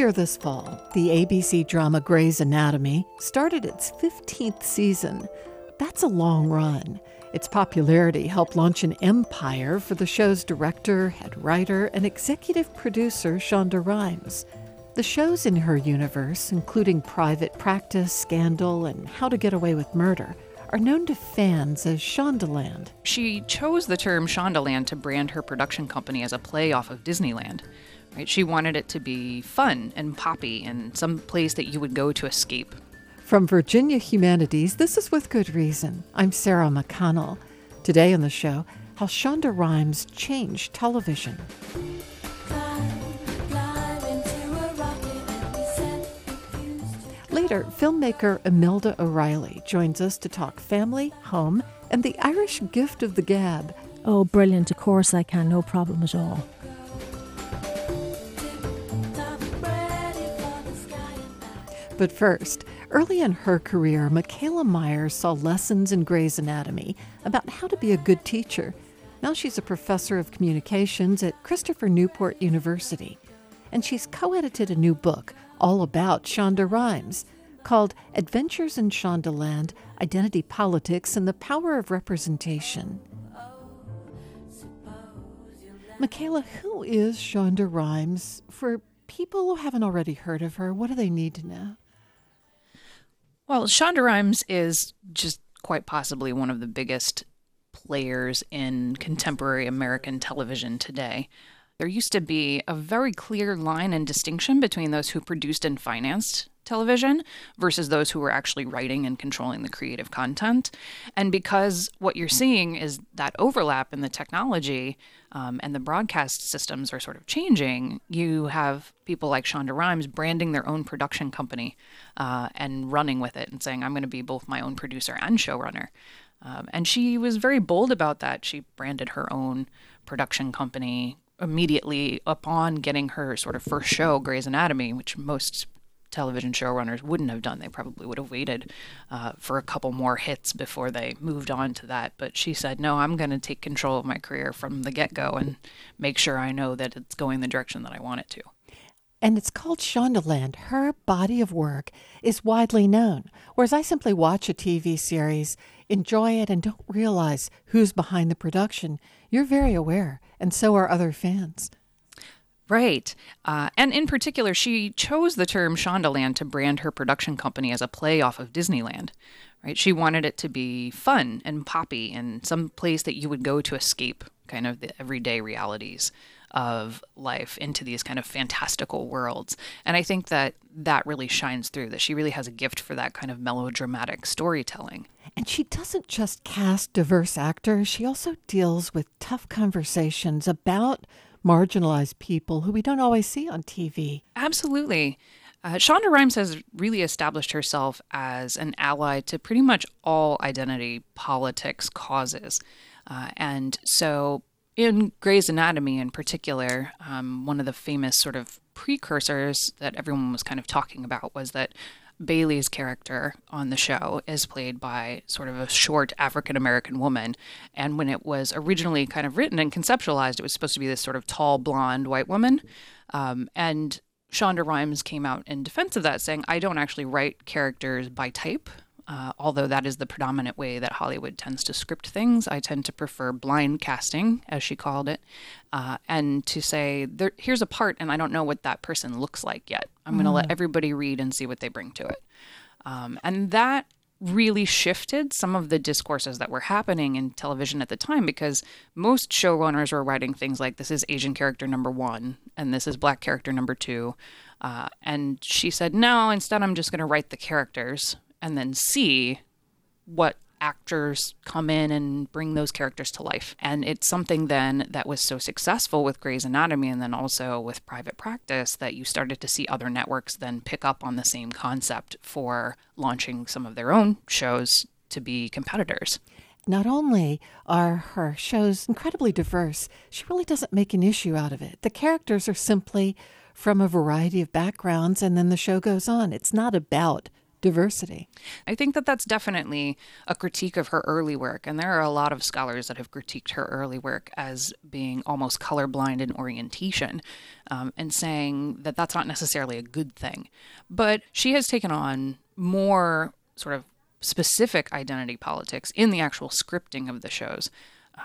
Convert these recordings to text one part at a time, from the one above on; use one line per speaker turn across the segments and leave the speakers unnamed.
Earlier this fall, the ABC drama Grey's Anatomy started its 15th season. That's a long run. Its popularity helped launch an empire for the show's director, head writer, and executive producer, Shonda Rhimes. The shows in her universe, including Private Practice, Scandal, and How to Get Away with Murder, are known to fans as Shondaland.
She chose the term Shondaland to brand her production company as a play off of Disneyland. Right? She wanted it to be fun and poppy and some place that you would go to escape.
From Virginia Humanities, this is with good reason. I'm Sarah McConnell. Today on the show, how Shonda Rhimes changed television. Later, filmmaker Imelda O'Reilly joins us to talk family, home, and the Irish gift of the gab.
Oh, brilliant. Of course I can. No problem at all.
But first, early in her career, Michaela Meyer saw lessons in Grey's Anatomy about how to be a good teacher. Now she's a professor of communications at Christopher Newport University. And she's co edited a new book all about Shonda Rhimes called Adventures in Shondaland Identity Politics and the Power of Representation. Michaela, who is Shonda Rhimes? For people who haven't already heard of her, what do they need to know?
Well, Shonda Rhimes is just quite possibly one of the biggest players in contemporary American television today. There used to be a very clear line and distinction between those who produced and financed television versus those who were actually writing and controlling the creative content. And because what you're seeing is that overlap in the technology um, and the broadcast systems are sort of changing, you have people like Shonda Rhimes branding their own production company uh, and running with it and saying, I'm going to be both my own producer and showrunner. Um, and she was very bold about that. She branded her own production company immediately upon getting her sort of first show, Grey's Anatomy, which most television showrunners wouldn't have done. They probably would have waited uh, for a couple more hits before they moved on to that. But she said, no, I'm going to take control of my career from the get go and make sure I know that it's going the direction that I want it to.
And it's called Shondaland. Her body of work is widely known, whereas I simply watch a TV series, enjoy it, and don't realize who's behind the production. You're very aware, and so are other fans.
Right. Uh, and in particular, she chose the term Shondaland to brand her production company as a play off of Disneyland. Right. She wanted it to be fun and poppy and some place that you would go to escape kind of the everyday realities of life into these kind of fantastical worlds. And I think that that really shines through, that she really has a gift for that kind of melodramatic storytelling.
And she doesn't just cast diverse actors, she also deals with tough conversations about marginalized people who we don't always see on TV.
Absolutely. Uh, Shonda Rhimes has really established herself as an ally to pretty much all identity politics causes. Uh, and so, in Grey's Anatomy in particular, um, one of the famous sort of precursors that everyone was kind of talking about was that Bailey's character on the show is played by sort of a short African American woman. And when it was originally kind of written and conceptualized, it was supposed to be this sort of tall, blonde white woman. Um, and Shonda Rhimes came out in defense of that, saying, I don't actually write characters by type uh, although that is the predominant way that Hollywood tends to script things, I tend to prefer blind casting, as she called it, uh, and to say, there, here's a part, and I don't know what that person looks like yet. I'm going to let mm. everybody read and see what they bring to it. Um, and that really shifted some of the discourses that were happening in television at the time because most showrunners were writing things like this is Asian character number one and this is black character number two. Uh, and she said, no, instead, I'm just going to write the characters and then see what actors come in and bring those characters to life. And it's something then that was so successful with Grey's Anatomy and then also with Private Practice that you started to see other networks then pick up on the same concept for launching some of their own shows to be competitors.
Not only are her shows incredibly diverse, she really doesn't make an issue out of it. The characters are simply from a variety of backgrounds, and then the show goes on. It's not about diversity.
I think that that's definitely a critique of her early work. And there are a lot of scholars that have critiqued her early work as being almost colorblind in orientation um, and saying that that's not necessarily a good thing. But she has taken on more sort of specific identity politics in the actual scripting of the shows.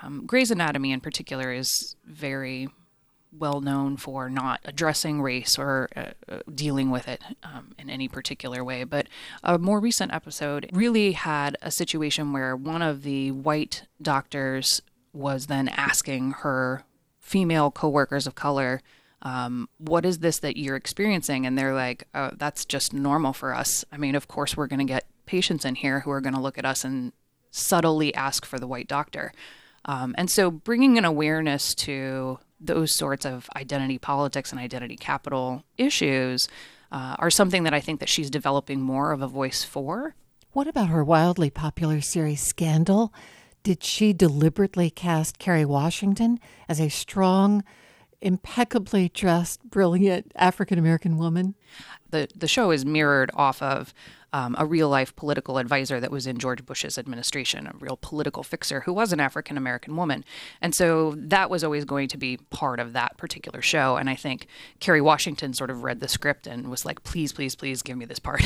Um, Grey's Anatomy, in particular, is very well known for not addressing race or uh, uh, dealing with it um, in any particular way. But a more recent episode really had a situation where one of the white doctors was then asking her female coworkers of color, um, "What is this that you're experiencing?" And they're like, oh, "That's just normal for us. I mean, of course, we're going to get patients in here who are going to look at us and subtly ask for the white doctor." Um, and so bringing an awareness to those sorts of identity politics and identity capital issues uh, are something that I think that she's developing more of a voice for.
What about her wildly popular series Scandal? Did she deliberately cast Kerry Washington as a strong, impeccably dressed, brilliant African American woman?
The the show is mirrored off of um, a real life political advisor that was in George Bush's administration, a real political fixer who was an African American woman. And so that was always going to be part of that particular show. And I think Kerry Washington sort of read the script and was like, please, please, please give me this part,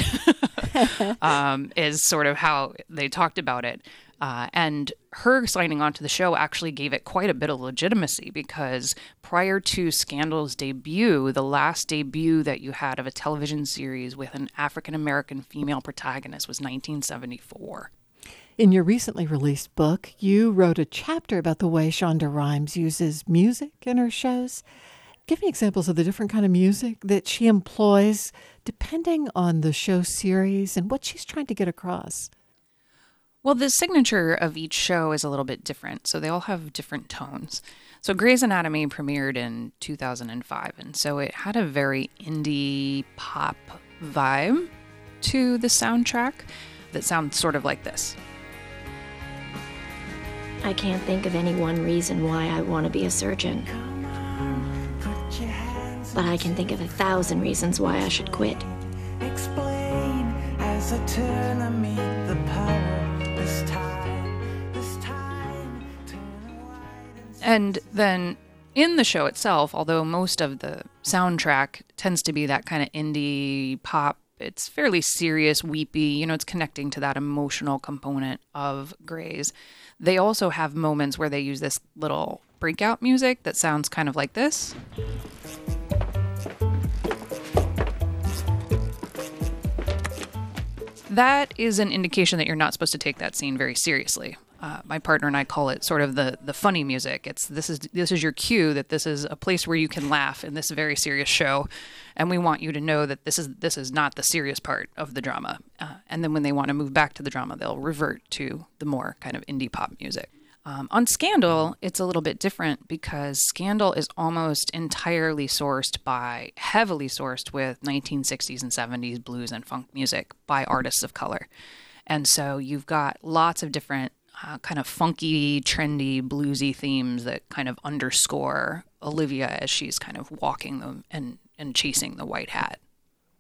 um, is sort of how they talked about it. Uh, and her signing on to the show actually gave it quite a bit of legitimacy because prior to Scandal's debut, the last debut that you had of a television series with an African American female protagonist was 1974.
In your recently released book, you wrote a chapter about the way Shonda Rhimes uses music in her shows. Give me examples of the different kind of music that she employs depending on the show series and what she's trying to get across.
Well, the signature of each show is a little bit different, so they all have different tones. So Grey's Anatomy premiered in 2005, and so it had a very indie pop vibe to the soundtrack that sounds sort of like this.
I can't think of any one reason why I want to be a surgeon. But I can think of a thousand reasons why I should quit. Explain as I turn And
then in the show itself, although most of the soundtrack tends to be that kind of indie pop, it's fairly serious, weepy, you know, it's connecting to that emotional component of Grey's. They also have moments where they use this little breakout music that sounds kind of like this. That is an indication that you're not supposed to take that scene very seriously uh, my partner and I call it sort of the the funny music. It's this is this is your cue that this is a place where you can laugh in this very serious show, and we want you to know that this is this is not the serious part of the drama. Uh, and then when they want to move back to the drama, they'll revert to the more kind of indie pop music. Um, on Scandal, it's a little bit different because Scandal is almost entirely sourced by, heavily sourced with 1960s and 70s blues and funk music by artists of color. And so you've got lots of different uh, kind of funky, trendy, bluesy themes that kind of underscore Olivia as she's kind of walking them and, and chasing the white hat.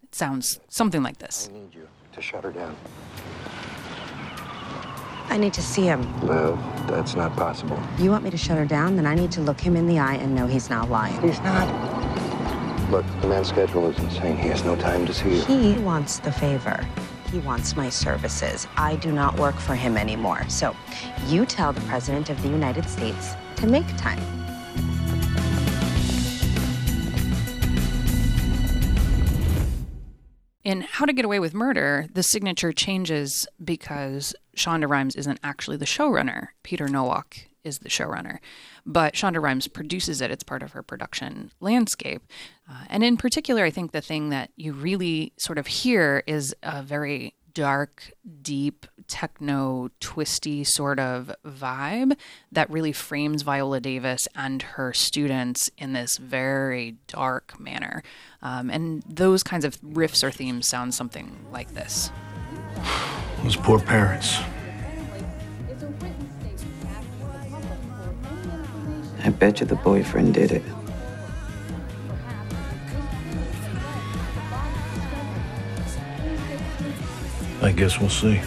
It sounds something like this.
I need you to shut her down.
I need to see him.
No, that's not possible.
You want me to shut her down? Then I need to look him in the eye and know he's not lying.
He's not. Look, the man's schedule is insane. He has no time to see you.
He wants the favor. He wants my services. I do not work for him anymore. So you tell the President of the United States to make time.
In How to Get Away with Murder, the signature changes because Shonda Rhimes isn't actually the showrunner. Peter Nowalk is the showrunner. But Shonda Rhimes produces it, it's part of her production landscape. Uh, and in particular, I think the thing that you really sort of hear is a very dark, deep, techno, twisty sort of vibe that really frames Viola Davis and her students in this very dark manner. Um, and those kinds of riffs or themes sound something like this.
Those poor parents.
I bet you the boyfriend did it.
Guess we'll see.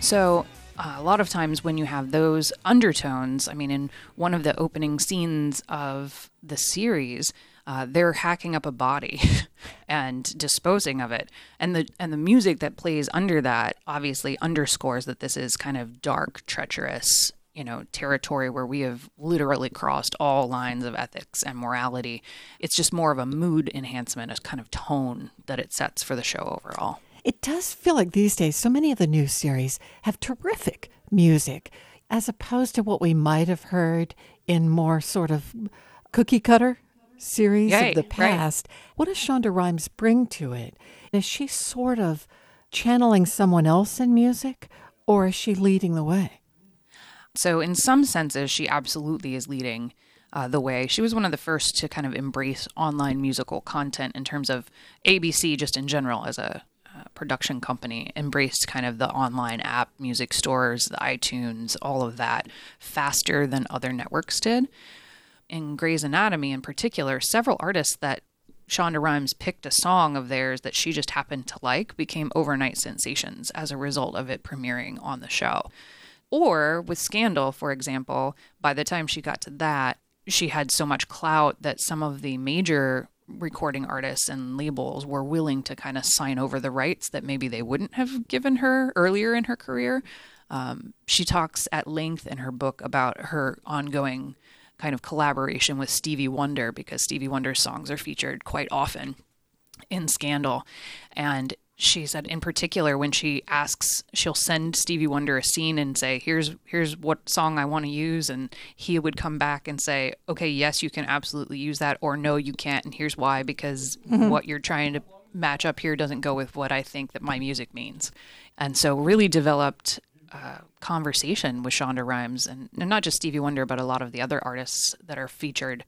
So, uh, a lot of times when you have those undertones, I mean, in one of the opening scenes of the series, uh, they're hacking up a body and disposing of it, and the and the music that plays under that obviously underscores that this is kind of dark, treacherous, you know, territory where we have literally crossed all lines of ethics and morality. It's just more of a mood enhancement, a kind of tone that it sets for the show overall.
It does feel like these days so many of the new series have terrific music as opposed to what we might have heard in more sort of cookie cutter series
Right,
of the
right.
past. What does Shonda Rhimes bring to it? Is she sort of channeling someone else in music or is she leading the way?
So, in some senses, she absolutely is leading uh, the way. She was one of the first to kind of embrace online musical content in terms of ABC, just in general, as a uh, production company, embraced kind of the online app, music stores, the iTunes, all of that faster than other networks did. In Grey's Anatomy, in particular, several artists that Shonda Rhimes picked a song of theirs that she just happened to like became overnight sensations as a result of it premiering on the show. Or with Scandal, for example, by the time she got to that, she had so much clout that some of the major recording artists and labels were willing to kind of sign over the rights that maybe they wouldn't have given her earlier in her career. Um, she talks at length in her book about her ongoing kind of collaboration with Stevie Wonder because Stevie Wonder's songs are featured quite often in Scandal. And she said in particular when she asks she'll send Stevie Wonder a scene and say here's here's what song I want to use and he would come back and say okay yes you can absolutely use that or no you can't and here's why because what you're trying to match up here doesn't go with what I think that my music means. And so really developed uh, conversation with Shonda Rhimes and, and not just Stevie Wonder but a lot of the other artists that are featured.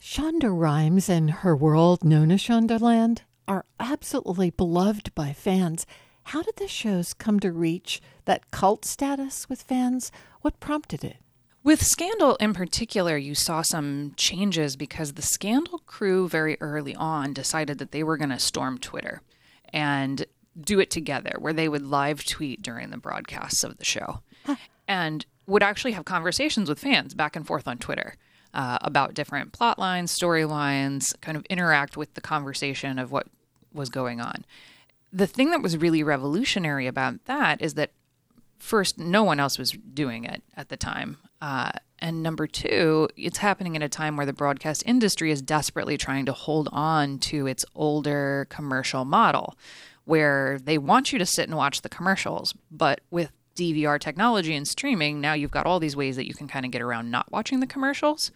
Shonda Rhimes and her world known as Shondaland are absolutely beloved by fans. How did the shows come to reach that cult status with fans? What prompted it?
With Scandal in particular, you saw some changes because the Scandal crew very early on decided that they were going to storm Twitter and do it together, where they would live tweet during the broadcasts of the show and would actually have conversations with fans back and forth on Twitter. Uh, about different plot lines, storylines, kind of interact with the conversation of what was going on. The thing that was really revolutionary about that is that first, no one else was doing it at the time. Uh, and number two, it's happening at a time where the broadcast industry is desperately trying to hold on to its older commercial model, where they want you to sit and watch the commercials. But with DVR technology and streaming, now you've got all these ways that you can kind of get around not watching the commercials.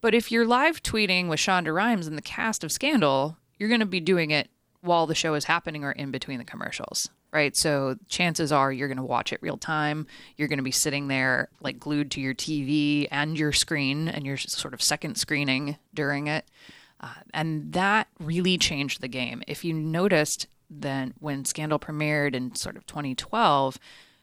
But if you're live tweeting with Shonda Rhimes and the cast of Scandal, you're going to be doing it while the show is happening or in between the commercials, right? So chances are you're going to watch it real time. You're going to be sitting there like glued to your TV and your screen, and you're sort of second screening during it. Uh, and that really changed the game. If you noticed, then when Scandal premiered in sort of 2012,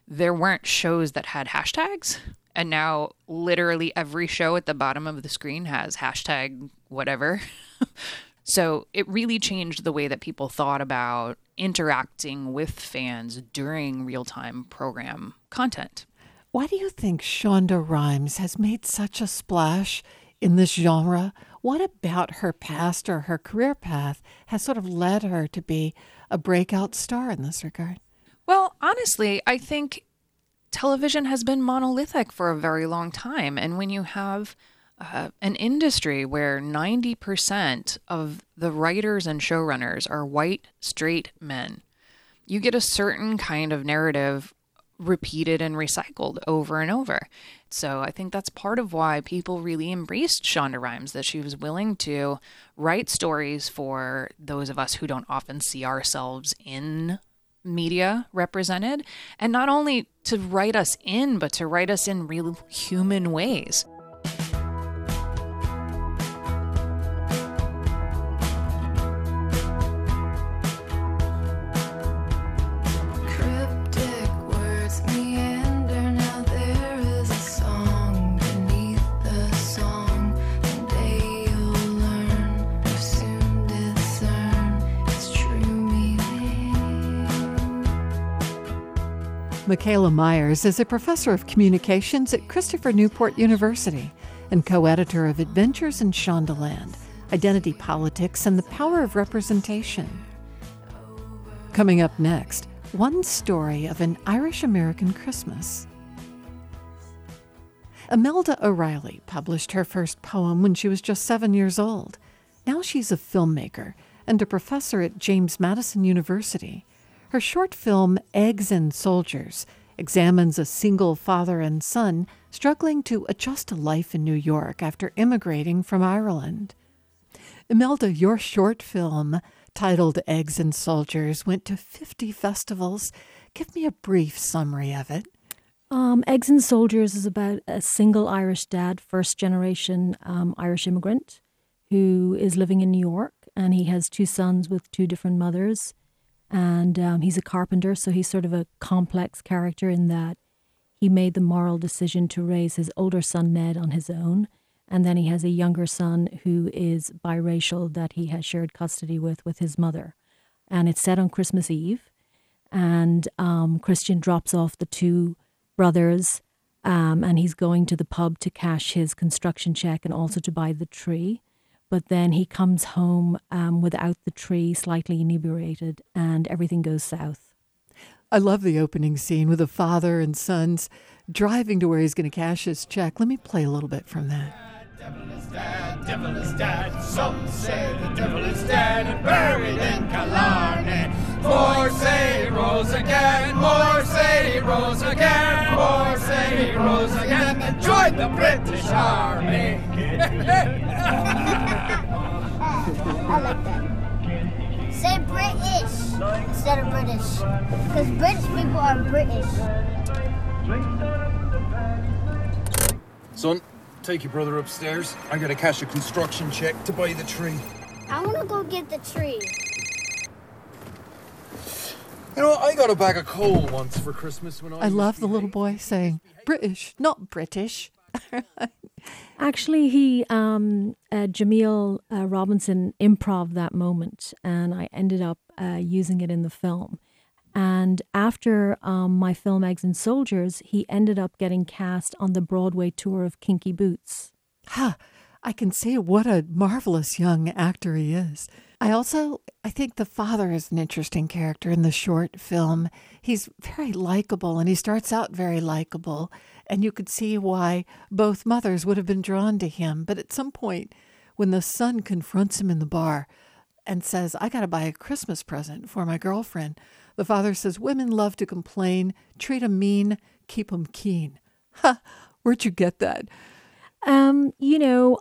there weren't shows that had hashtags. And now, literally every show at the bottom of the screen has hashtag whatever. so it really changed the way that people thought about interacting with fans during real time program content.
Why do you think Shonda Rhimes has made such a splash in this genre? What about her past or her career path has sort of led her to be a breakout star in this regard?
Well, honestly, I think television has been monolithic for a very long time. And when you have uh, an industry where 90% of the writers and showrunners are white, straight men, you get a certain kind of narrative repeated and recycled over and over. So I think that's part of why people really embraced Shonda Rhimes, that she was willing to write stories for those of us who don't often see ourselves in media represented, and not only to write us in, but to write us in real human ways.
Michaela Meyer is a professor of communications at Christopher Newport University and co editor of Adventures in Shondaland Identity Politics and the Power of Representation. Coming up next, one story of an Irish American Christmas. Imelda O'Reilly published her first poem when she was just seven years old. Now she's a filmmaker and a professor at James Madison University. Her short film, Eggs and Soldiers, examines a single father and son struggling to adjust to life in New York after immigrating from Ireland. Imelda, your short film, titled Eggs and Soldiers, went to 50 festivals. Give me a brief summary of it.
Um, Eggs and Soldiers is about a single Irish dad, first generation um, Irish immigrant, who is living in New York, and he has two sons with two different mothers and um, he's a carpenter, so he's sort of a complex character in that he made the moral decision to raise his older son Ned on his own, and then he has a younger son who is biracial that he has shared custody with with his mother, and it's set on Christmas Eve, and um, Christian drops off the two brothers. Um, and he's going to the pub to cash his construction check and also to buy the tree but then he comes home um, without the tree, slightly inebriated, and everything goes south.
I love the opening scene with the father and sons driving to where he's going to cash his check. Let me play a little bit from that.
Devil is dead, devil is dead. Some say the devil is dead and buried in Killarney. More say he rose again, more say he rose again, more say he rose again and joined the British Army.
I like that. Say British instead of British. Because British people are British.
Son, take your brother upstairs. I gotta cash a construction check to buy the tree.
I want to go get the tree.
You know, I got a bag of coal once for Christmas when I.
I love the little boy saying British, not British.
Actually, he um, uh, Jameel uh, Robinson improv that moment, and I ended up uh, using it in the film. And after um, my film Eggs and Soldiers, he ended up getting cast on the Broadway tour of Kinky Boots.
Ha! Huh. I can see what a marvelous young actor he is. I also I think the father is an interesting character in the short film. He's very likable and he starts out very likable and you could see why both mothers would have been drawn to him. But at some point when the son confronts him in the bar and says, "I got to buy a Christmas present for my girlfriend." The father says, "Women love to complain, treat 'em mean, keep 'em keen." Ha! Where'd you get that?
Um, you know,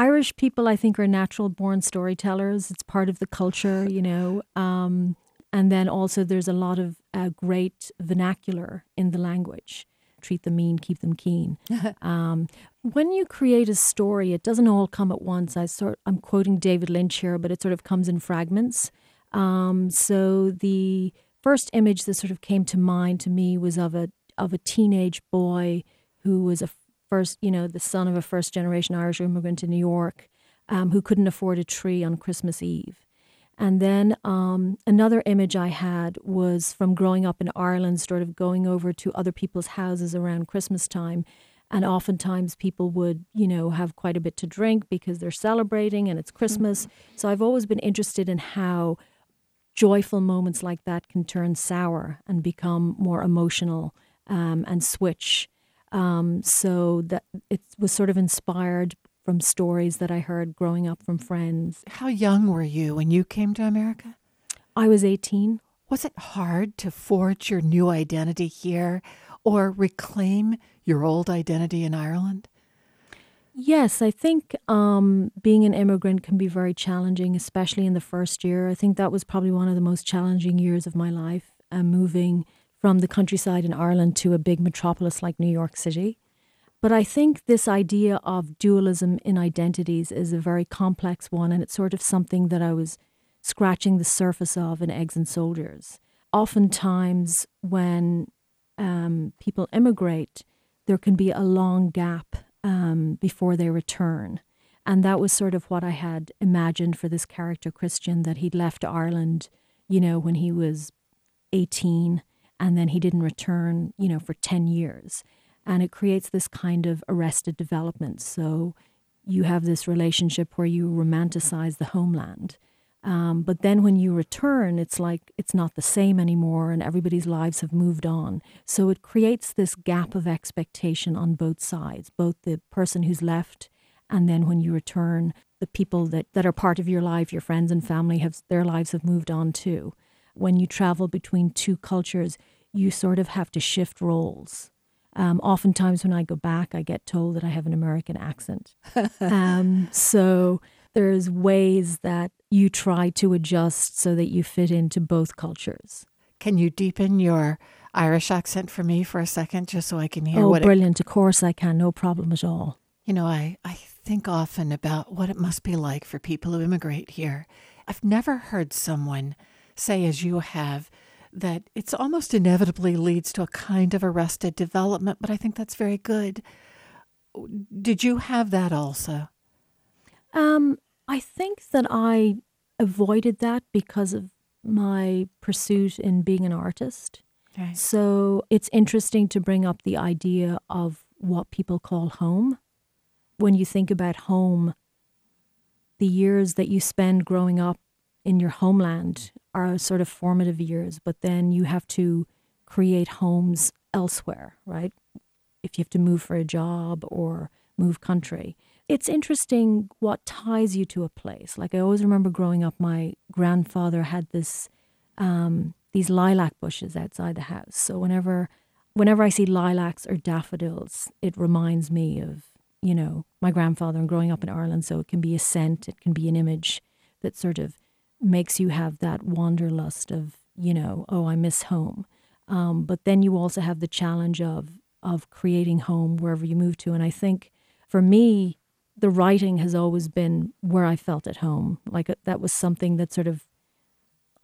Irish people, I think, are natural born storytellers. It's part of the culture, you know. Um, and then also, there's a lot of uh, great vernacular in the language. Treat them mean, keep them keen. um, when you create a story, it doesn't all come at once. I sort, I'm quoting David Lynch here, but it sort of comes in fragments. Um, so the first image that sort of came to mind to me was of a of a teenage boy who was a first, you know, the son of a first generation Irish immigrant in New York um, who couldn't afford a tree on Christmas Eve. And then um, another image I had was from growing up in Ireland, sort of going over to other people's houses around Christmas time. And oftentimes people would, you know, have quite a bit to drink because they're celebrating and it's Christmas. Mm-hmm. So I've always been interested in how joyful moments like that can turn sour and become more emotional um, and switch. Um, so that it was sort of inspired from stories that I heard growing up from friends.
How young were you when you came to America?
I was 18.
Was it hard to forge your new identity here or reclaim your old identity in Ireland?
Yes, I think um, being an immigrant can be very challenging, especially in the first year. I think that was probably one of the most challenging years of my life, uh, moving from the countryside in Ireland to a big metropolis like New York City. But I think this idea of dualism in identities is a very complex one, and it's sort of something that I was scratching the surface of in Eggs and Soldiers. Oftentimes, when um, people immigrate, there can be a long gap um, before they return. And that was sort of what I had imagined for this character, Christian, that he'd left Ireland, you know, when he was 18 and then he didn't return, you know, for 10 years. And it creates this kind of arrested development. So you have this relationship where you romanticize the homeland. Um, but then when you return, it's like it's not the same anymore, and everybody's lives have moved on. So it creates this gap of expectation on both sides, both the person who's left, and then when you return, the people that, that are part of your life, your friends and family, have their lives have moved on too. When you travel between two cultures, you sort of have to shift roles. Um, oftentimes, when I go back, I get told that I have an American accent. um, so there's ways that you try to adjust so that you fit into both cultures.
Can you deepen your Irish accent for me for a second, just so I can hear
oh,
what?
brilliant! It, of course, I can. No problem at all.
You know, I I think often about what it must be like for people who immigrate here. I've never heard someone say, as you have, that it's almost inevitably leads to a kind of arrested development, but I think that's very good. Did you have that also?
Um, I think that I avoided that because of my pursuit in being an artist. So it's interesting to bring up the idea of what people call home. When you think about home, the years that you spend growing up in your homeland are sort of formative years, but then you have to create homes elsewhere, right? If you have to move for a job or move country. It's interesting what ties you to a place. Like I always remember growing up, my grandfather had this um, these lilac bushes outside the house. So whenever whenever I see lilacs or daffodils, it reminds me of you know my grandfather and growing up in Ireland. So it can be a scent, it can be an image that sort of makes you have that wanderlust of you know oh I miss home. Um, but then you also have the challenge of of creating home wherever you move to, and I think for me the writing has always been where I felt at home. Like uh, that was something that sort of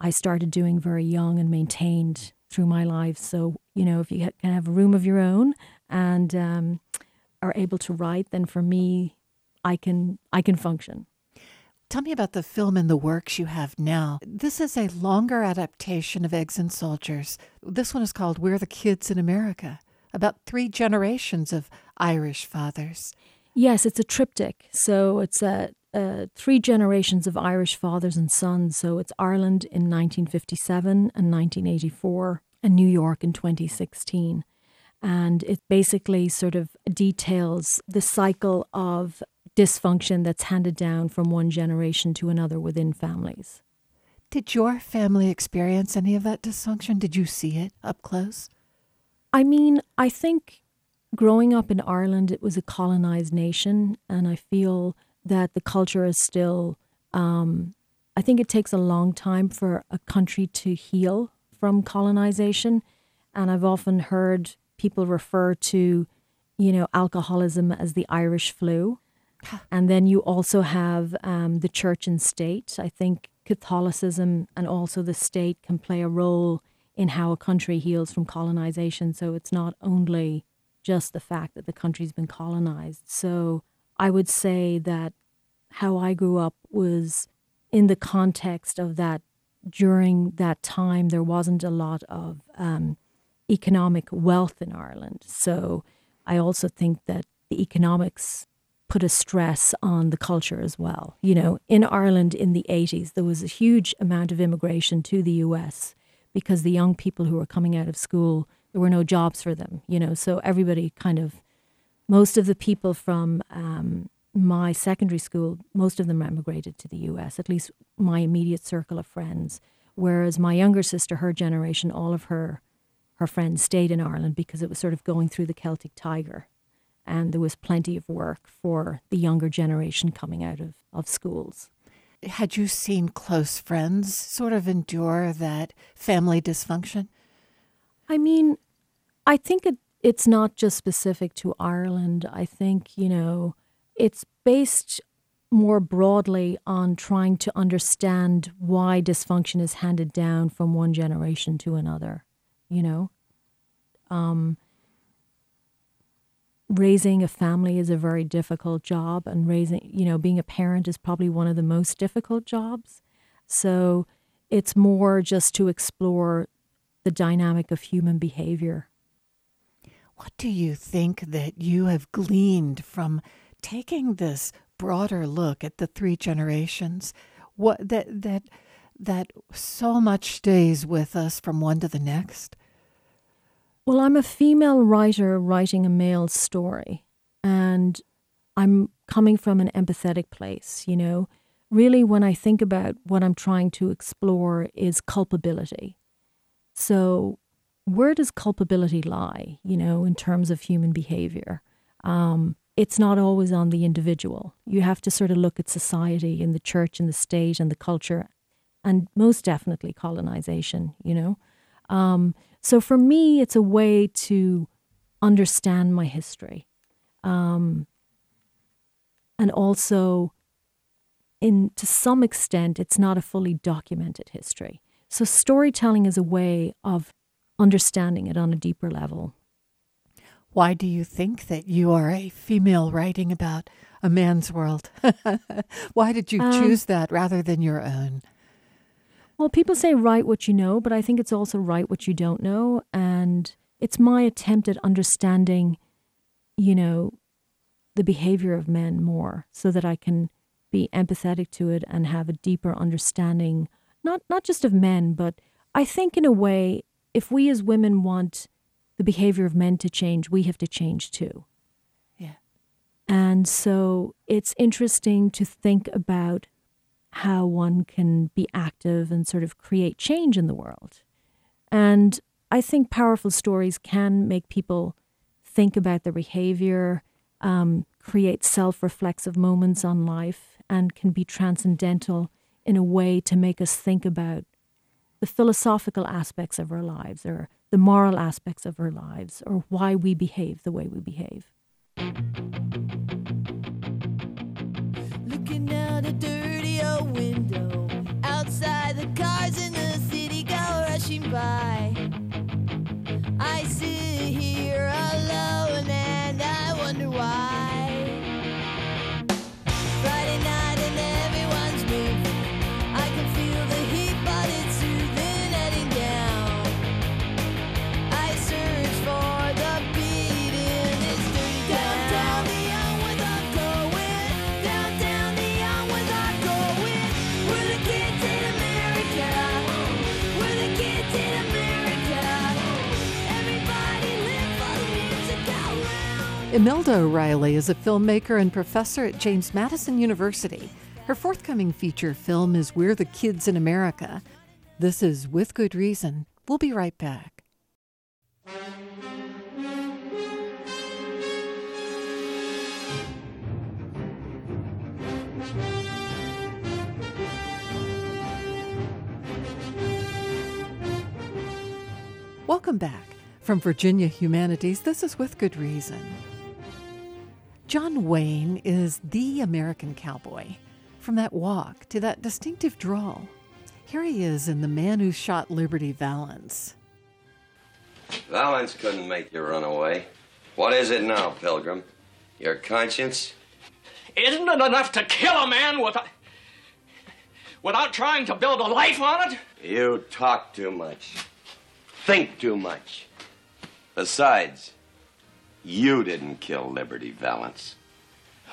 I started doing very young and maintained through my life. So, you know, if you can have a room of your own and um, are able to write, then for me, I can I can function.
Tell me about the film and the works you have now. This is a longer adaptation of Eggs and Soldiers. This one is called We're the Kids in America, about three generations of Irish fathers.
Yes, it's a triptych. So it's a, a, three generations of Irish fathers and sons. So it's Ireland in 1957 and 1984, and New York in 2016. And it basically sort of details the cycle of dysfunction that's handed down from one generation to another within families.
Did your family experience any of that dysfunction? Did you see it up close?
I mean, I think growing up in Ireland, it was a colonized nation, and I feel that the culture is still. Um, I think it takes a long time for a country to heal from colonization, and I've often heard people refer to, you know, alcoholism as the Irish flu, and then you also have um, the church and state. I think Catholicism and also the state can play a role in how a country heals from colonization. So it's not only just the fact that the country's been colonized. So I would say that how I grew up was in the context of that during that time, there wasn't a lot of um, economic wealth in Ireland. So I also think that the economics put a stress on the culture as well. You know, in Ireland in the 80s, there was a huge amount of immigration to the US because the young people who were coming out of school there were no jobs for them, you know. So everybody kind of, most of the people from um, my secondary school, most of them emigrated to the U.S. At least my immediate circle of friends. Whereas my younger sister, her generation, all of her her friends stayed in Ireland because it was sort of going through the Celtic Tiger, and there was plenty of work for the younger generation coming out of, of schools.
Had you seen close friends sort of endure that family dysfunction?
I mean, I think it, it's not just specific to Ireland. I think, you know, it's based more broadly on trying to understand why dysfunction is handed down from one generation to another, you know? Um, raising a family is a very difficult job, and raising, you know, being a parent is probably one of the most difficult jobs. So it's more just to explore the dynamic of human behavior.
What do you think that you have gleaned from taking this broader look at the three generations? What that that that so much stays with us from one to the next?
Well, I'm a female writer writing a male story, and I'm coming from an empathetic place, you know. Really, when I think about what I'm trying to explore is culpability. So, where does culpability lie, you know, in terms of human behavior? Um, it's not always on the individual. You have to sort of look at society and the church and the state and the culture, and most definitely colonization, you know. Um, so for me, it's a way to understand my history. Um, and also, in to some extent, it's not a fully documented history. So storytelling is a way of understanding it on a deeper level.
Why do you think that you are a female writing about a man's world? Why did you um, choose that rather than your own?
Well, people say write what you know, but I think it's also write what you don't know. And it's my attempt at understanding, you know, the behavior of men more so that I can be empathetic to it and have a deeper understanding, not, not just of men, but I think in a way, if we as women want the behavior of men to change, we have to change too.
Yeah.
And so it's interesting to think about how one can be active and sort of create change in the world. And I think powerful stories can make people think about their behavior, um, create self reflexive moments on life, and can be transcendental in a way to make us think about the philosophical aspects of our lives or the moral aspects of our lives or why we behave the way we behave. Looking dirty in the city go rushing by.
Imelda O'Reilly is a filmmaker and professor at James Madison University. Her forthcoming feature film is We're the Kids in America. This is With Good Reason. We'll be right back. Welcome back. From Virginia Humanities, this is With Good Reason. John Wayne is the American cowboy. From that walk to that distinctive drawl. Here he is in The Man Who Shot Liberty Valance.
Valance couldn't make you run away. What is it now, Pilgrim? Your conscience?
Isn't it enough to kill a man without, without trying to build a life on it?
You talk too much. Think too much. Besides, you didn't kill Liberty Valance.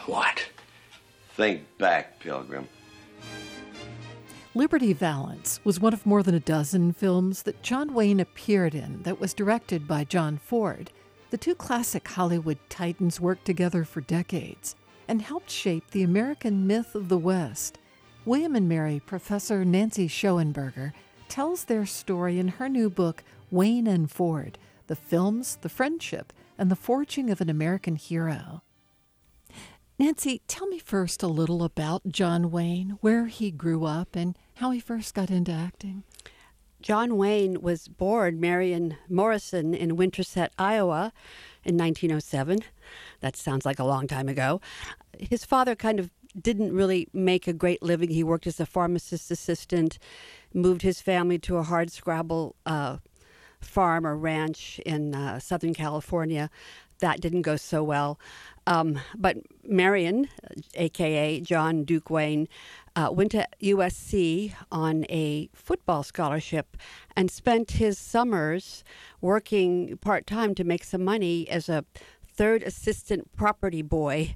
What?
Think back, Pilgrim.
Liberty Valance was one of more than a dozen films that John Wayne appeared in that was directed by John Ford. The two classic Hollywood titans worked together for decades and helped shape the American myth of the West. William and Mary professor Nancy Schoenberger tells their story in her new book, Wayne and Ford The Films, the Friendship, and the forging of an American hero. Nancy, tell me first a little about John Wayne, where he grew up, and how he first got into acting.
John Wayne was born Marion Morrison in Winterset, Iowa in 1907. That sounds like a long time ago. His father kind of didn't really make a great living. He worked as a pharmacist assistant, moved his family to a hard scrabble uh, farm or ranch in uh, Southern California. that didn't go so well. Um, but Marion, aka John Duke Wayne, uh, went to USC on a football scholarship and spent his summers working part time to make some money as a third assistant property boy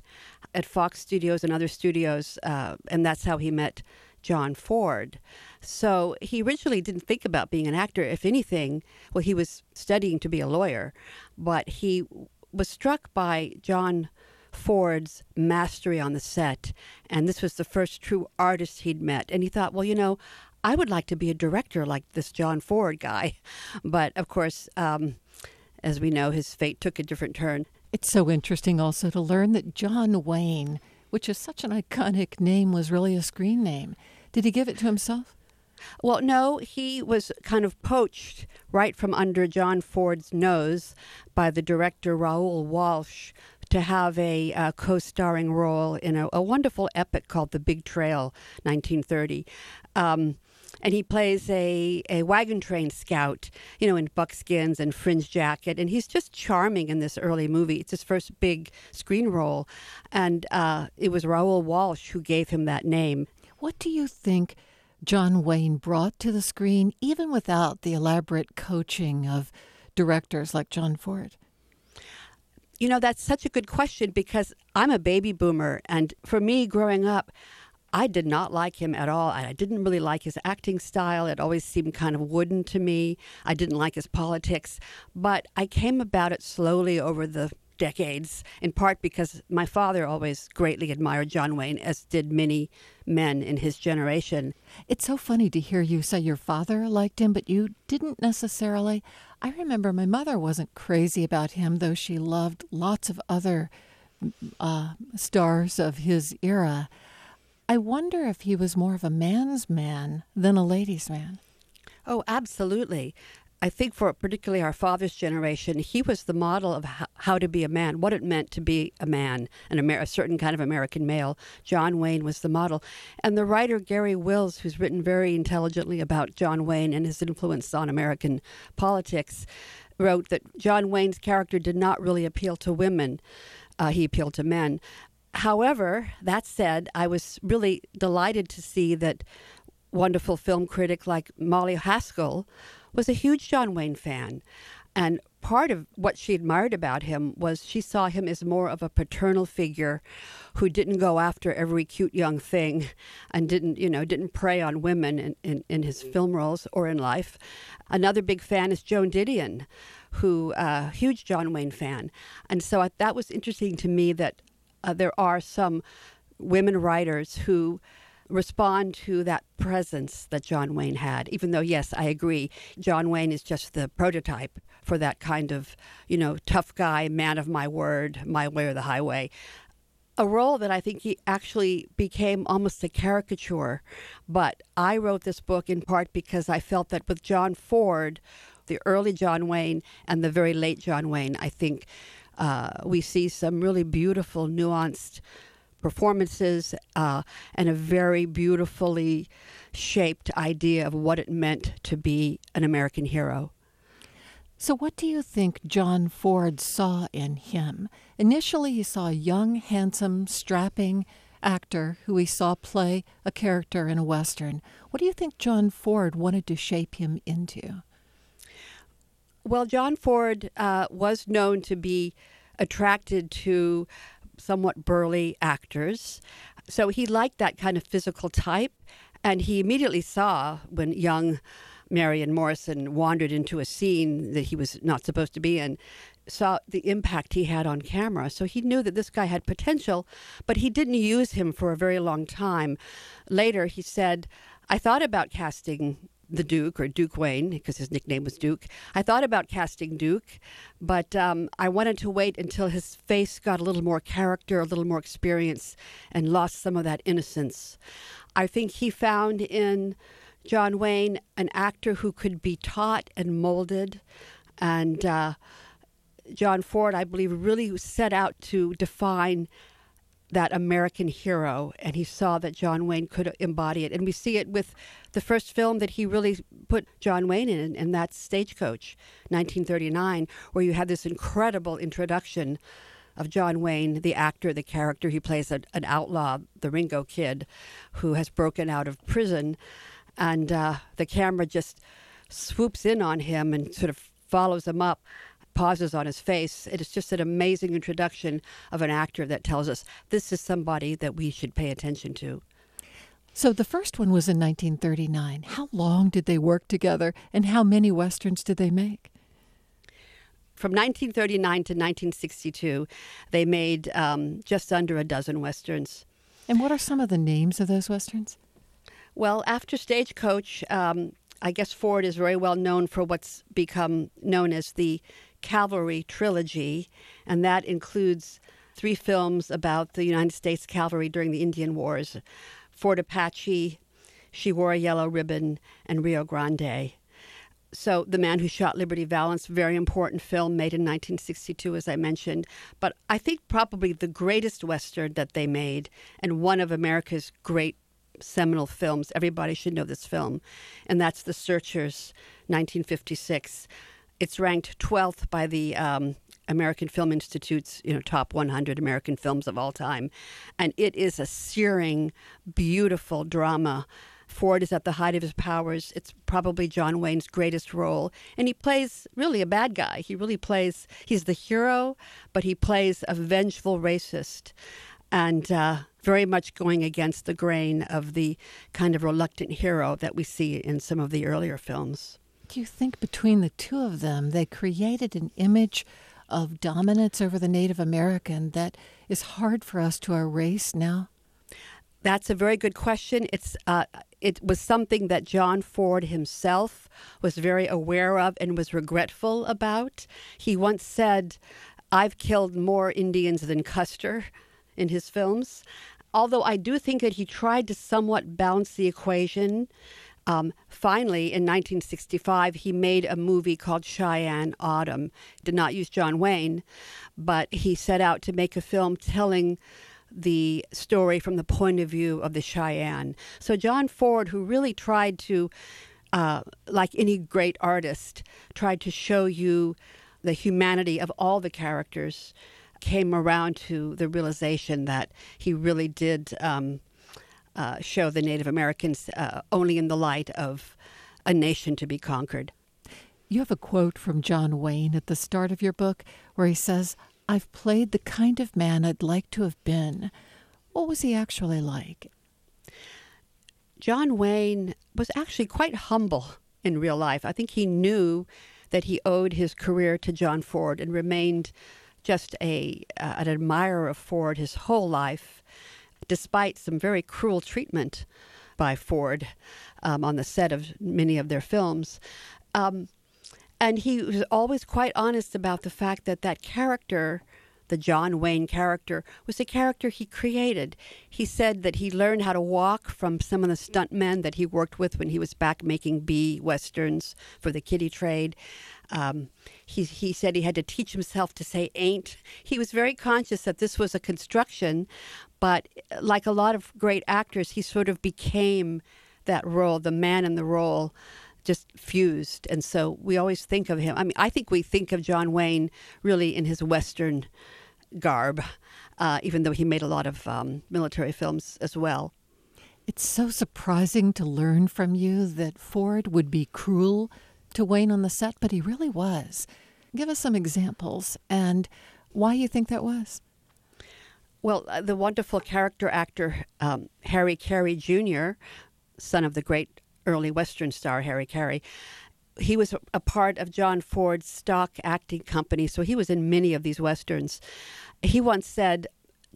at Fox Studios and other studios, uh, and that's how he met John Ford. So he originally didn't think about being an actor. If anything, well, he was studying to be a lawyer, but he was struck by John Ford's mastery on the set, and this was the first true artist he'd met. And he thought, well, you know, I would like to be a director like this John Ford guy. But of course, um, as we know, his fate took a different turn.
It's so interesting also to learn that John Wayne, which is such an iconic name, was really a screen name. Did he give it to himself?
Well, no, he was kind of poached right from under John Ford's nose by the director Raoul Walsh to have a uh, co starring role in a, a, wonderful epic called The Big Trail, 1930. Um, and he plays a, a wagon train scout, you know, in buckskins and fringe jacket. And he's just charming in this early movie. It's his first big screen role. And uh, it was Raoul Walsh who gave him that name.
What do you think John Wayne brought to the screen, even without the elaborate coaching of directors like John Ford?
You know, that's such a good question because I'm a baby boomer. And for me, growing up, I did not like him at all. I didn't really like his acting style. It always seemed kind of wooden to me. I didn't like his politics. But I came about it slowly over the decades, in part because my father always greatly admired John Wayne, as did many men in his generation.
It's so funny to hear you say your father liked him, but you didn't necessarily. I remember my mother wasn't crazy about him, though she loved lots of other uh, stars of his era. I wonder if he was more of a man's man than a ladies' man.
Oh, absolutely. I think for particularly our father's generation, he was the model of how to be a man, what it meant to be a man, an Amer- a certain kind of American male. John Wayne was the model. And the writer Garry Wills, who's written very intelligently about John Wayne and his influence on American politics, wrote that John Wayne's character did not really appeal to women. Uh, he appealed to men. However, that said, I was really delighted to see that wonderful film critic like Molly Haskell was a huge John Wayne fan. And part of what she admired about him was she saw him as more of a paternal figure who didn't go after every cute young thing and didn't, you know, didn't prey on women in, in, in his film roles or in life. Another big fan is Joan Didion, who a uh, huge John Wayne fan. And so I, that was interesting to me that uh, there are some women writers who respond to that presence that John Wayne had. Even though, yes, I agree, John Wayne is just the prototype for that kind of, you know, tough guy, man of my word, my way or the highway. A role that I think he actually became almost a caricature. But I wrote this book in part because I felt that with John Ford, the early John Wayne and the very late John Wayne, I think uh, we see some really beautiful, nuanced performances uh, and a very beautifully shaped idea of what it meant to be an American hero.
So, what do you think John Ford saw in him? Initially, he saw a young, handsome, strapping actor who he saw play a character in a Western. What do you think John Ford wanted to shape him into?
Well, John Ford uh, was known to be attracted to somewhat burly actors. So he liked that kind of physical type. And he immediately saw when young Marion Morrison wandered into a scene that he was not supposed to be in, saw the impact he had on camera. So he knew that this guy had potential, but he didn't use him for a very long time. Later, he said, I thought about casting the Duke or Duke Wayne because his nickname was Duke. I thought about casting Duke, but um, I wanted to wait until his face got a little more character, a little more experience, and lost some of that innocence. I think he found in John Wayne an actor who could be taught and molded, and uh, John Ford, I believe, really set out to define that American hero, and he saw that John Wayne could embody it. And we see it with the first film that he really put John Wayne in, and that's Stagecoach, 1939, where you have this incredible introduction of John Wayne, the actor, the character. He plays a, an outlaw, the Ringo Kid, who has broken out of prison, and uh, the camera just swoops in on him and sort of follows him up pauses on his face. It is just an amazing introduction of an actor that tells us this is somebody that we should pay attention to.
So the first one was in 1939. How long did they work together and how many westerns did they make?
From 1939 to 1962, they made um, just under a dozen westerns.
And what are some of the names of those westerns?
Well, after Stagecoach, um, I guess Ford is very well known for what's become known as the Cavalry trilogy, and that includes three films about the United States cavalry during the Indian Wars Fort Apache, She Wore a Yellow Ribbon, and Rio Grande. So, The Man Who Shot Liberty Valance, very important film made in 1962, as I mentioned. But I think probably the greatest Western that they made, and one of America's great seminal films. Everybody should know this film, and that's The Searchers, 1956. It's ranked 12th by the um, American Film Institute's you know top 100 American films of all time, and it is a searing, beautiful drama. Ford is at the height of his powers. It's probably John Wayne's greatest role, and he plays really a bad guy. He really plays. He's the hero, but he plays a vengeful racist, and uh, very much going against the grain of the kind of reluctant hero that we see in some of the earlier films.
Do you think between the two of them, they created an image of dominance over the Native American that is hard for us to erase now?
That's a very good question. It's uh, it was something that John Ford himself was very aware of and was regretful about. He once said, "I've killed more Indians than Custer." In his films, although I do think that he tried to somewhat balance the equation um, finally, in 1965, he made a movie called Cheyenne Autumn. Did not use John Wayne, but he set out to make a film telling the story from the point of view of the Cheyenne. So, John Ford, who really tried to, uh, like any great artist, tried to show you the humanity of all the characters, came around to the realization that he really did. Um, uh, show the Native Americans uh, only in the light of a nation to be conquered.
You have a quote from John Wayne at the start of your book where he says, I've played the kind of man I'd like to have been. What was he actually like?
John Wayne was actually quite humble in real life. I think he knew that he owed his career to John Ford and remained just a uh, an admirer of Ford his whole life despite some very cruel treatment by Ford um, on the set of many of their films. Um, and he was always quite honest about the fact that that character, the John Wayne character, was a character he created. He said that he learned how to walk from some of the stuntmen that he worked with when he was back making B westerns for the kiddie trade. Um, he, he said he had to teach himself to say ain't. He was very conscious that this was a construction, but like a lot of great actors, he sort of became that role, the man in the role just fused. And so we always think of him. I mean, I think we think of John Wayne really in his Western garb, uh, even though he made a lot of um, military films as well.
It's so surprising to learn from you that Ford would be cruel to Wayne on the set, but he really was. Give us some examples and why you think that was.
Well, uh, the wonderful character actor um, Harry Carey Jr., son of the great early Western star Harry Carey, he was a part of John Ford's stock acting company, so he was in many of these westerns. He once said,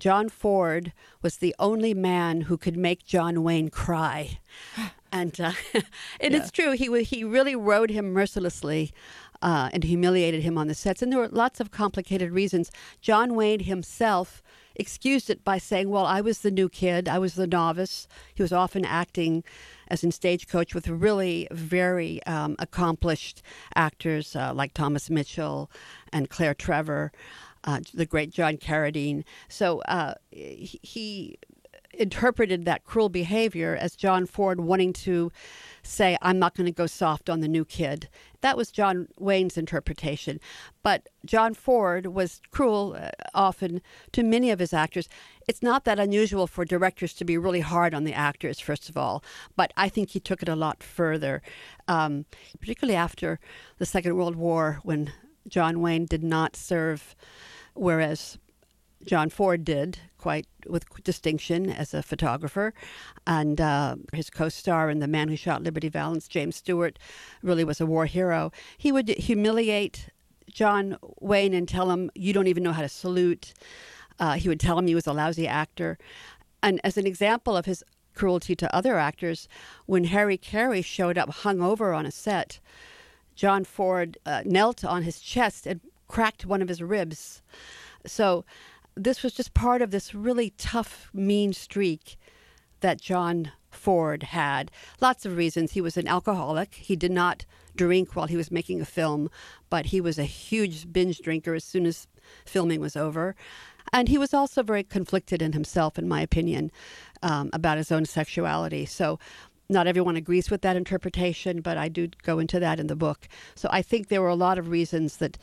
John Ford was the only man who could make John Wayne cry. And uh, it yeah. is true. He he really rode him mercilessly uh, and humiliated him on the sets. And there were lots of complicated reasons. John Wayne himself excused it by saying, Well, I was the new kid, I was the novice. He was often acting as in Stagecoach with really very um, accomplished actors uh, like Thomas Mitchell and Claire Trevor. Uh, the great John Carradine. So uh, he, interpreted that cruel behavior as John Ford wanting to say, I'm not going to go soft on the new kid. That was John Wayne's interpretation. But John Ford was cruel uh, often to many of his actors. It's not that unusual for directors to be really hard on the actors, first of all, but I think he took it a lot further, um, particularly after the Second World War when John Wayne did not serve, whereas John Ford did quite with distinction as a photographer, and uh, his co-star in *The Man Who Shot Liberty Valance*, James Stewart, really was a war hero. He would humiliate John Wayne and tell him, "You don't even know how to salute." Uh, he would tell him he was a lousy actor, and as an example of his cruelty to other actors, when Harry Carey showed up hungover on a set, John Ford uh, knelt on his chest and cracked one of his ribs. So this was just part of this really tough, mean streak that John Ford had. Lots of reasons. He was an alcoholic. He did not drink while he was making a film, but he was a huge binge drinker as soon as filming was over. And he was also very conflicted in himself, in my opinion, um, about his own sexuality. So, not everyone agrees with that interpretation, but I do go into that in the book. So, I think there were a lot of reasons that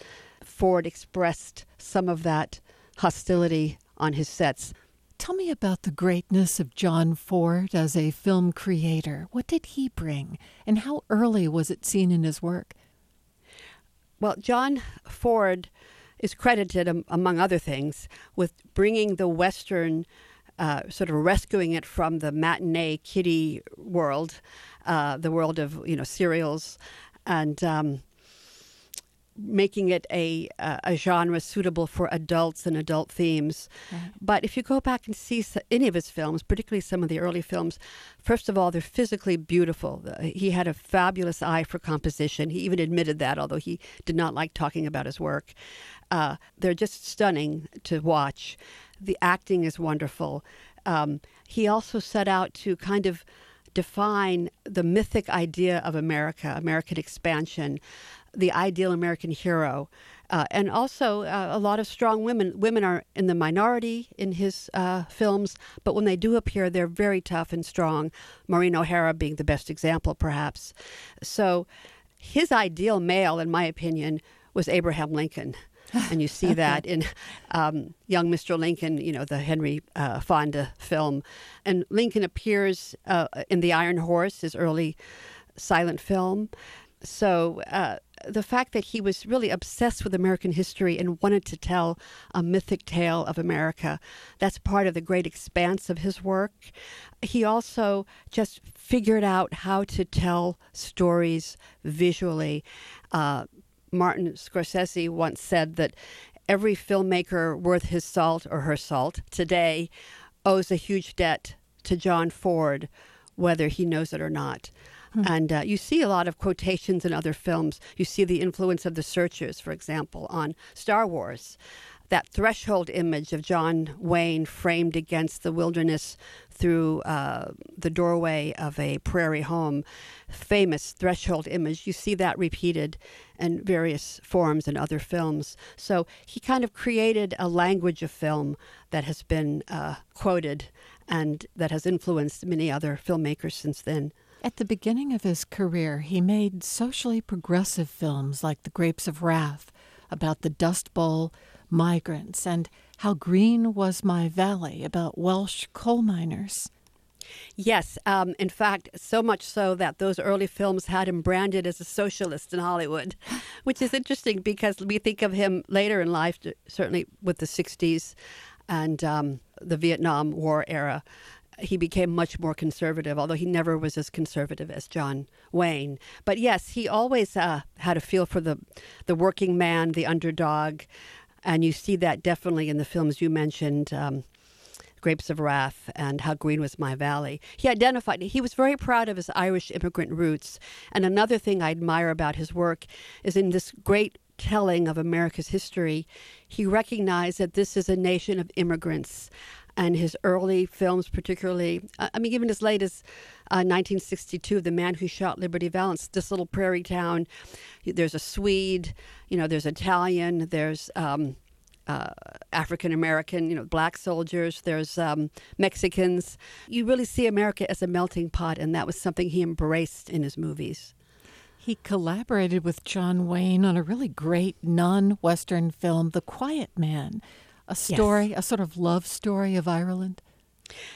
Ford expressed some of that hostility on his sets.
Tell me about the greatness of John Ford as a film creator. What did he bring, and how early was it seen in his work?
Well, John Ford is credited, um, among other things, with bringing the Western, uh, sort of rescuing it from the matinee kitty world, uh, the world of you know serials, and um, making it a a genre suitable for adults and adult themes. Right. But if you go back and see any of his films, particularly some of the early films, first of all, they're physically beautiful. He had a fabulous eye for composition. He even admitted that, although he did not like talking about his work. Uh, they're just stunning to watch. The acting is wonderful. Um, he also set out to kind of define the mythic idea of America, American expansion, the ideal American hero. Uh, and also, uh, a lot of strong women. Women are in the minority in his uh, films, but when they do appear, they're very tough and strong. Maureen O'Hara being the best example, perhaps. So, his ideal male, in my opinion, was Abraham Lincoln. and you see that in um, Young Mr. Lincoln, you know, the Henry uh, Fonda film. And Lincoln appears uh, in The Iron Horse, his early silent film. So uh, the fact that he was really obsessed with American history and wanted to tell a mythic tale of America, that's part of the great expanse of his work. He also just figured out how to tell stories visually. Uh, Martin Scorsese once said that every filmmaker worth his salt or her salt today owes a huge debt to John Ford, whether he knows it or not. Hmm. And uh, you see a lot of quotations in other films. You see the influence of the Searchers, for example, on Star Wars. That threshold image of John Wayne framed against the wilderness through uh, the doorway of a prairie home, famous threshold image. You see that repeated in various forms in other films. So he kind of created a language of film that has been uh, quoted and that has influenced many other filmmakers since then.
At the beginning of his career, he made socially progressive films like The Grapes of Wrath about the Dust Bowl, migrants, and How Green Was My Valley about Welsh coal miners.
Yes, um, in fact, so much so that those early films had him branded as a socialist in Hollywood, which is interesting because we think of him later in life, certainly with the 60s and um, the Vietnam War era he became much more conservative, although he never was as conservative as John Wayne. But yes, he always uh, had a feel for the the working man, the underdog, and you see that definitely in the films you mentioned. Um, Grapes of Wrath and How Green Was My Valley. He identified, he was very proud of his Irish immigrant roots. And another thing I admire about his work is in this great telling of America's history, he recognized that this is a nation of immigrants and his early films, particularly, I mean, even as late as uh, 1962, The Man Who Shot Liberty Valance, this little prairie town. There's a Swede, you know, there's Italian, there's um, uh, African American, you know, black soldiers. There's um, Mexicans. You really see America as a melting pot, and that was something he embraced in his movies.
He collaborated with John Wayne on a really great non Western film, The Quiet Man, a story, yes. a sort of love story of Ireland.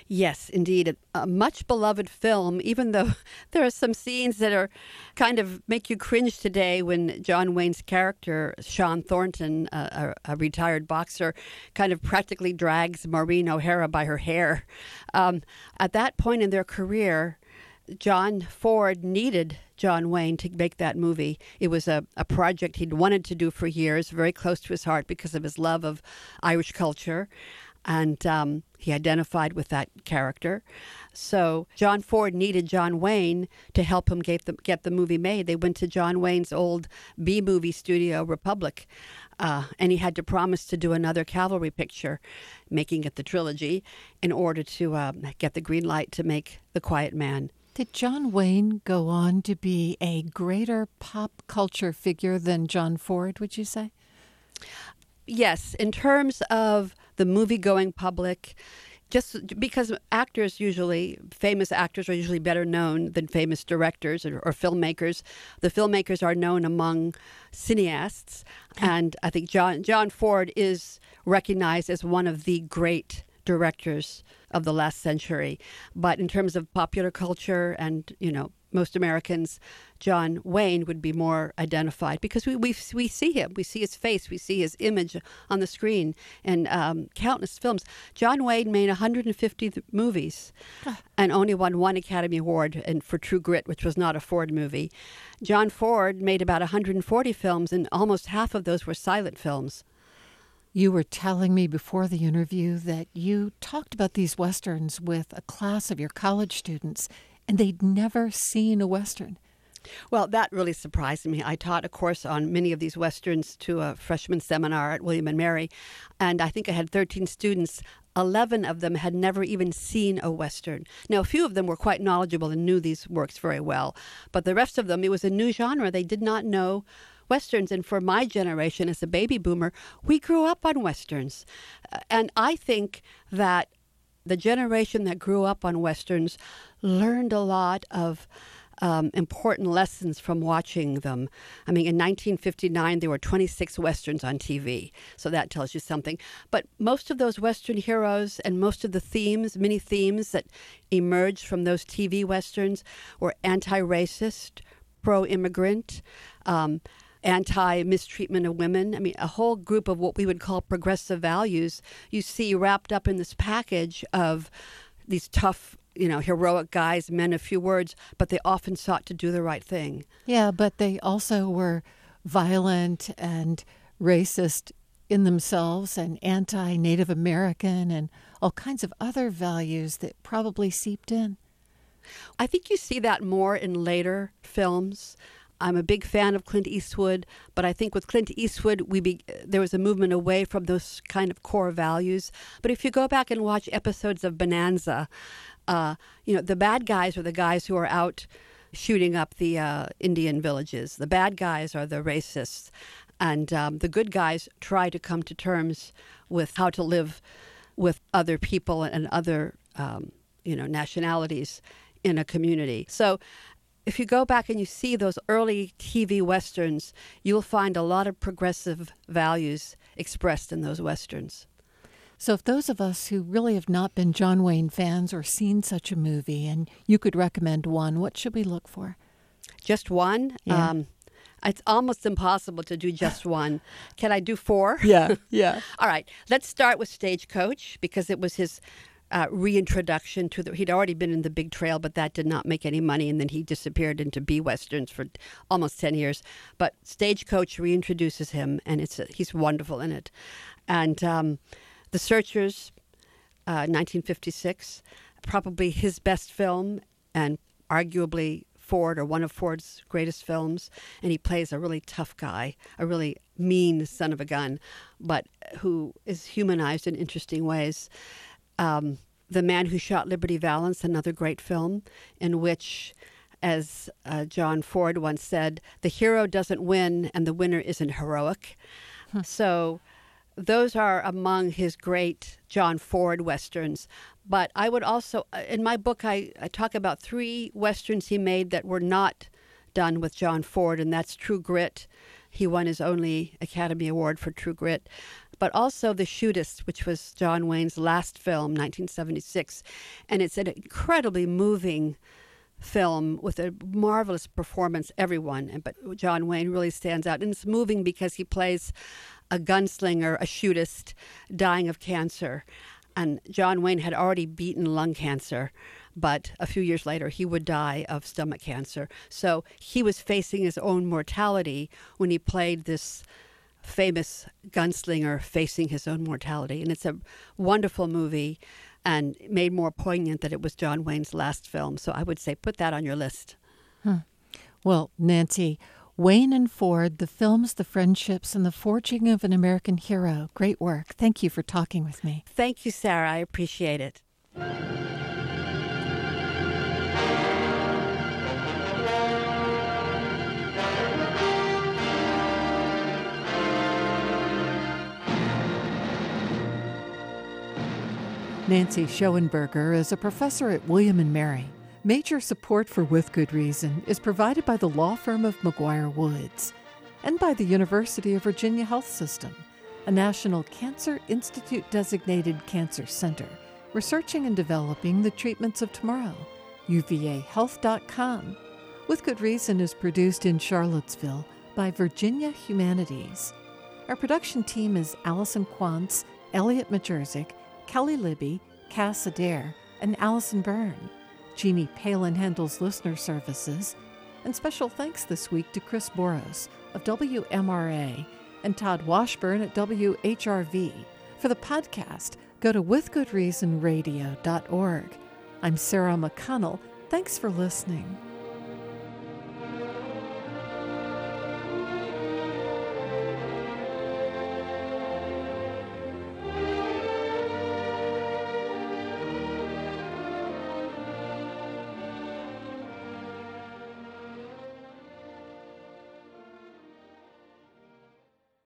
Yes, indeed. A, much beloved film, even though there are some scenes that are kind of make you cringe today when John Wayne's character, Sean Thornton, a, a retired boxer, kind of practically drags Maureen O'Hara by her hair. Um, at that point in their career, John Ford needed John Wayne to make that movie. It was a, a project he'd wanted to do for years, very close to his heart because of his love of Irish culture and um, he identified with that character. So John Ford needed John Wayne to help him get the, get the movie made. They went to John Wayne's old B movie studio, Republic, uh, and he had to promise to do another cavalry picture, making it the trilogy, in order to uh, get the green light to make The Quiet Man.
Did John Wayne go on to be a greater pop culture figure than John Ford, would you say?
Yes, in terms of the movie going public just because actors usually famous actors are usually better known than famous directors or, or filmmakers. The filmmakers are known among cineasts and i think john john ford is recognized as one of the great directors of the last century. But in terms of popular culture and you know most Americans, John Wayne would be more identified because we, we, we see him, we see his face, we see his image on the screen in um, countless films. John Wayne made 150 movies and only won one Academy Award and for True Grit, which was not a Ford movie. John Ford made about 140 films, and almost half of those were silent films.
You were telling me before the interview that you talked about these westerns with a class of your college students and they'd never seen a Western.
Well, that really surprised me. I taught a course on many of these westerns to a freshman seminar at William and Mary, and I think I had 13 students. 11 of them had never even seen a western. Now, a few of them were quite knowledgeable and knew these works very well, but the rest of them, it was a new genre. They did not know westerns. And for my generation as a baby boomer, we grew up on westerns. And I think that the generation that grew up on westerns learned a lot of um, important lessons from watching them. I mean, in 1959, there were 26 westerns on TV, so that tells you something. But most of those western heroes and most of the themes, many themes that emerged from those TV westerns, were anti-racist, pro-immigrant. Um, anti mistreatment of women. I mean, a whole group of what we would call progressive values you see wrapped up in this package of these tough you know, heroic guys, men of few words, but they often sought to do the right thing.
Yeah, but they also were violent and racist in themselves and anti Native American and all kinds of other values that probably seeped in.
I think you see that more in later films. I'm a big fan of Clint Eastwood, but I think with Clint Eastwood, we be, there was a movement away from those kind of core values. But if you go back and watch episodes of Bonanza, uh, you know, the bad guys are the guys who are out shooting up the uh, Indian villages. The bad guys are the racists. And um, the good guys try to come to terms with how to live with other people and other, um, you know, nationalities in a community. So if you go back and you see those early TV westerns, you'll find a lot of progressive values expressed in those westerns.
So, if those of us who really have not been John Wayne fans or seen such a movie, and you could recommend one, what should we look for?
Just one?
Yeah.
Um, it's almost impossible to do just one. Can I do four?
Yeah, yeah.
All right. Let's start with Stagecoach because it was his uh, reintroduction to the. He'd already been in the Big Trail, but that did not make any money, and then he disappeared into B westerns for almost ten years. But Stagecoach reintroduces him, and it's a, he's wonderful in it. And um, the Searchers, uh, 1956, probably his best film and arguably Ford or one of Ford's greatest films. And he plays a really tough guy, a really mean son of a gun, but who is humanized in interesting ways. Um, the Man Who Shot Liberty Valance, another great film, in which, as uh, John Ford once said, the hero doesn't win and the winner isn't heroic. So those are among his great John Ford westerns. But I would also, uh, in my book, I, I talk about three westerns he made that were not done with John Ford, and that's True Grit. He won his only Academy Award for True Grit. But also The Shootist, which was John Wayne's last film, 1976. And it's an incredibly moving film with a marvelous performance, everyone. But John Wayne really stands out. And it's moving because he plays a gunslinger, a shootist, dying of cancer. And John Wayne had already beaten lung cancer, but a few years later he would die of stomach cancer. So he was facing his own mortality when he played this famous gunslinger facing his own mortality. And it's a wonderful movie and made more poignant that it was John Wayne's last film. So I would say put that on your list.
Huh. Well, Nancy, Wayne and Ford, the films, the friendships, and the forging of an American hero. Great work. Thank you for talking with me.
Thank you, Sarah. I appreciate it.
Nancy Schoenberger is a professor at William and Mary. Major support for With Good Reason is provided by the law firm of McGuire Woods and by the University of Virginia Health System, a National Cancer Institute designated cancer center, researching and developing the treatments of tomorrow. UVAHealth.com. With Good Reason is produced in Charlottesville by Virginia Humanities. Our production team is Allison Quantz, Elliot Majerczyk, Kelly Libby, Cass Adair, and Allison Byrne. Jeannie Palin handles listener services. And special thanks this week to Chris Boros of WMRA and Todd Washburn at WHRV. For the podcast, go to withgoodreasonradio.org. I'm Sarah McConnell. Thanks for listening.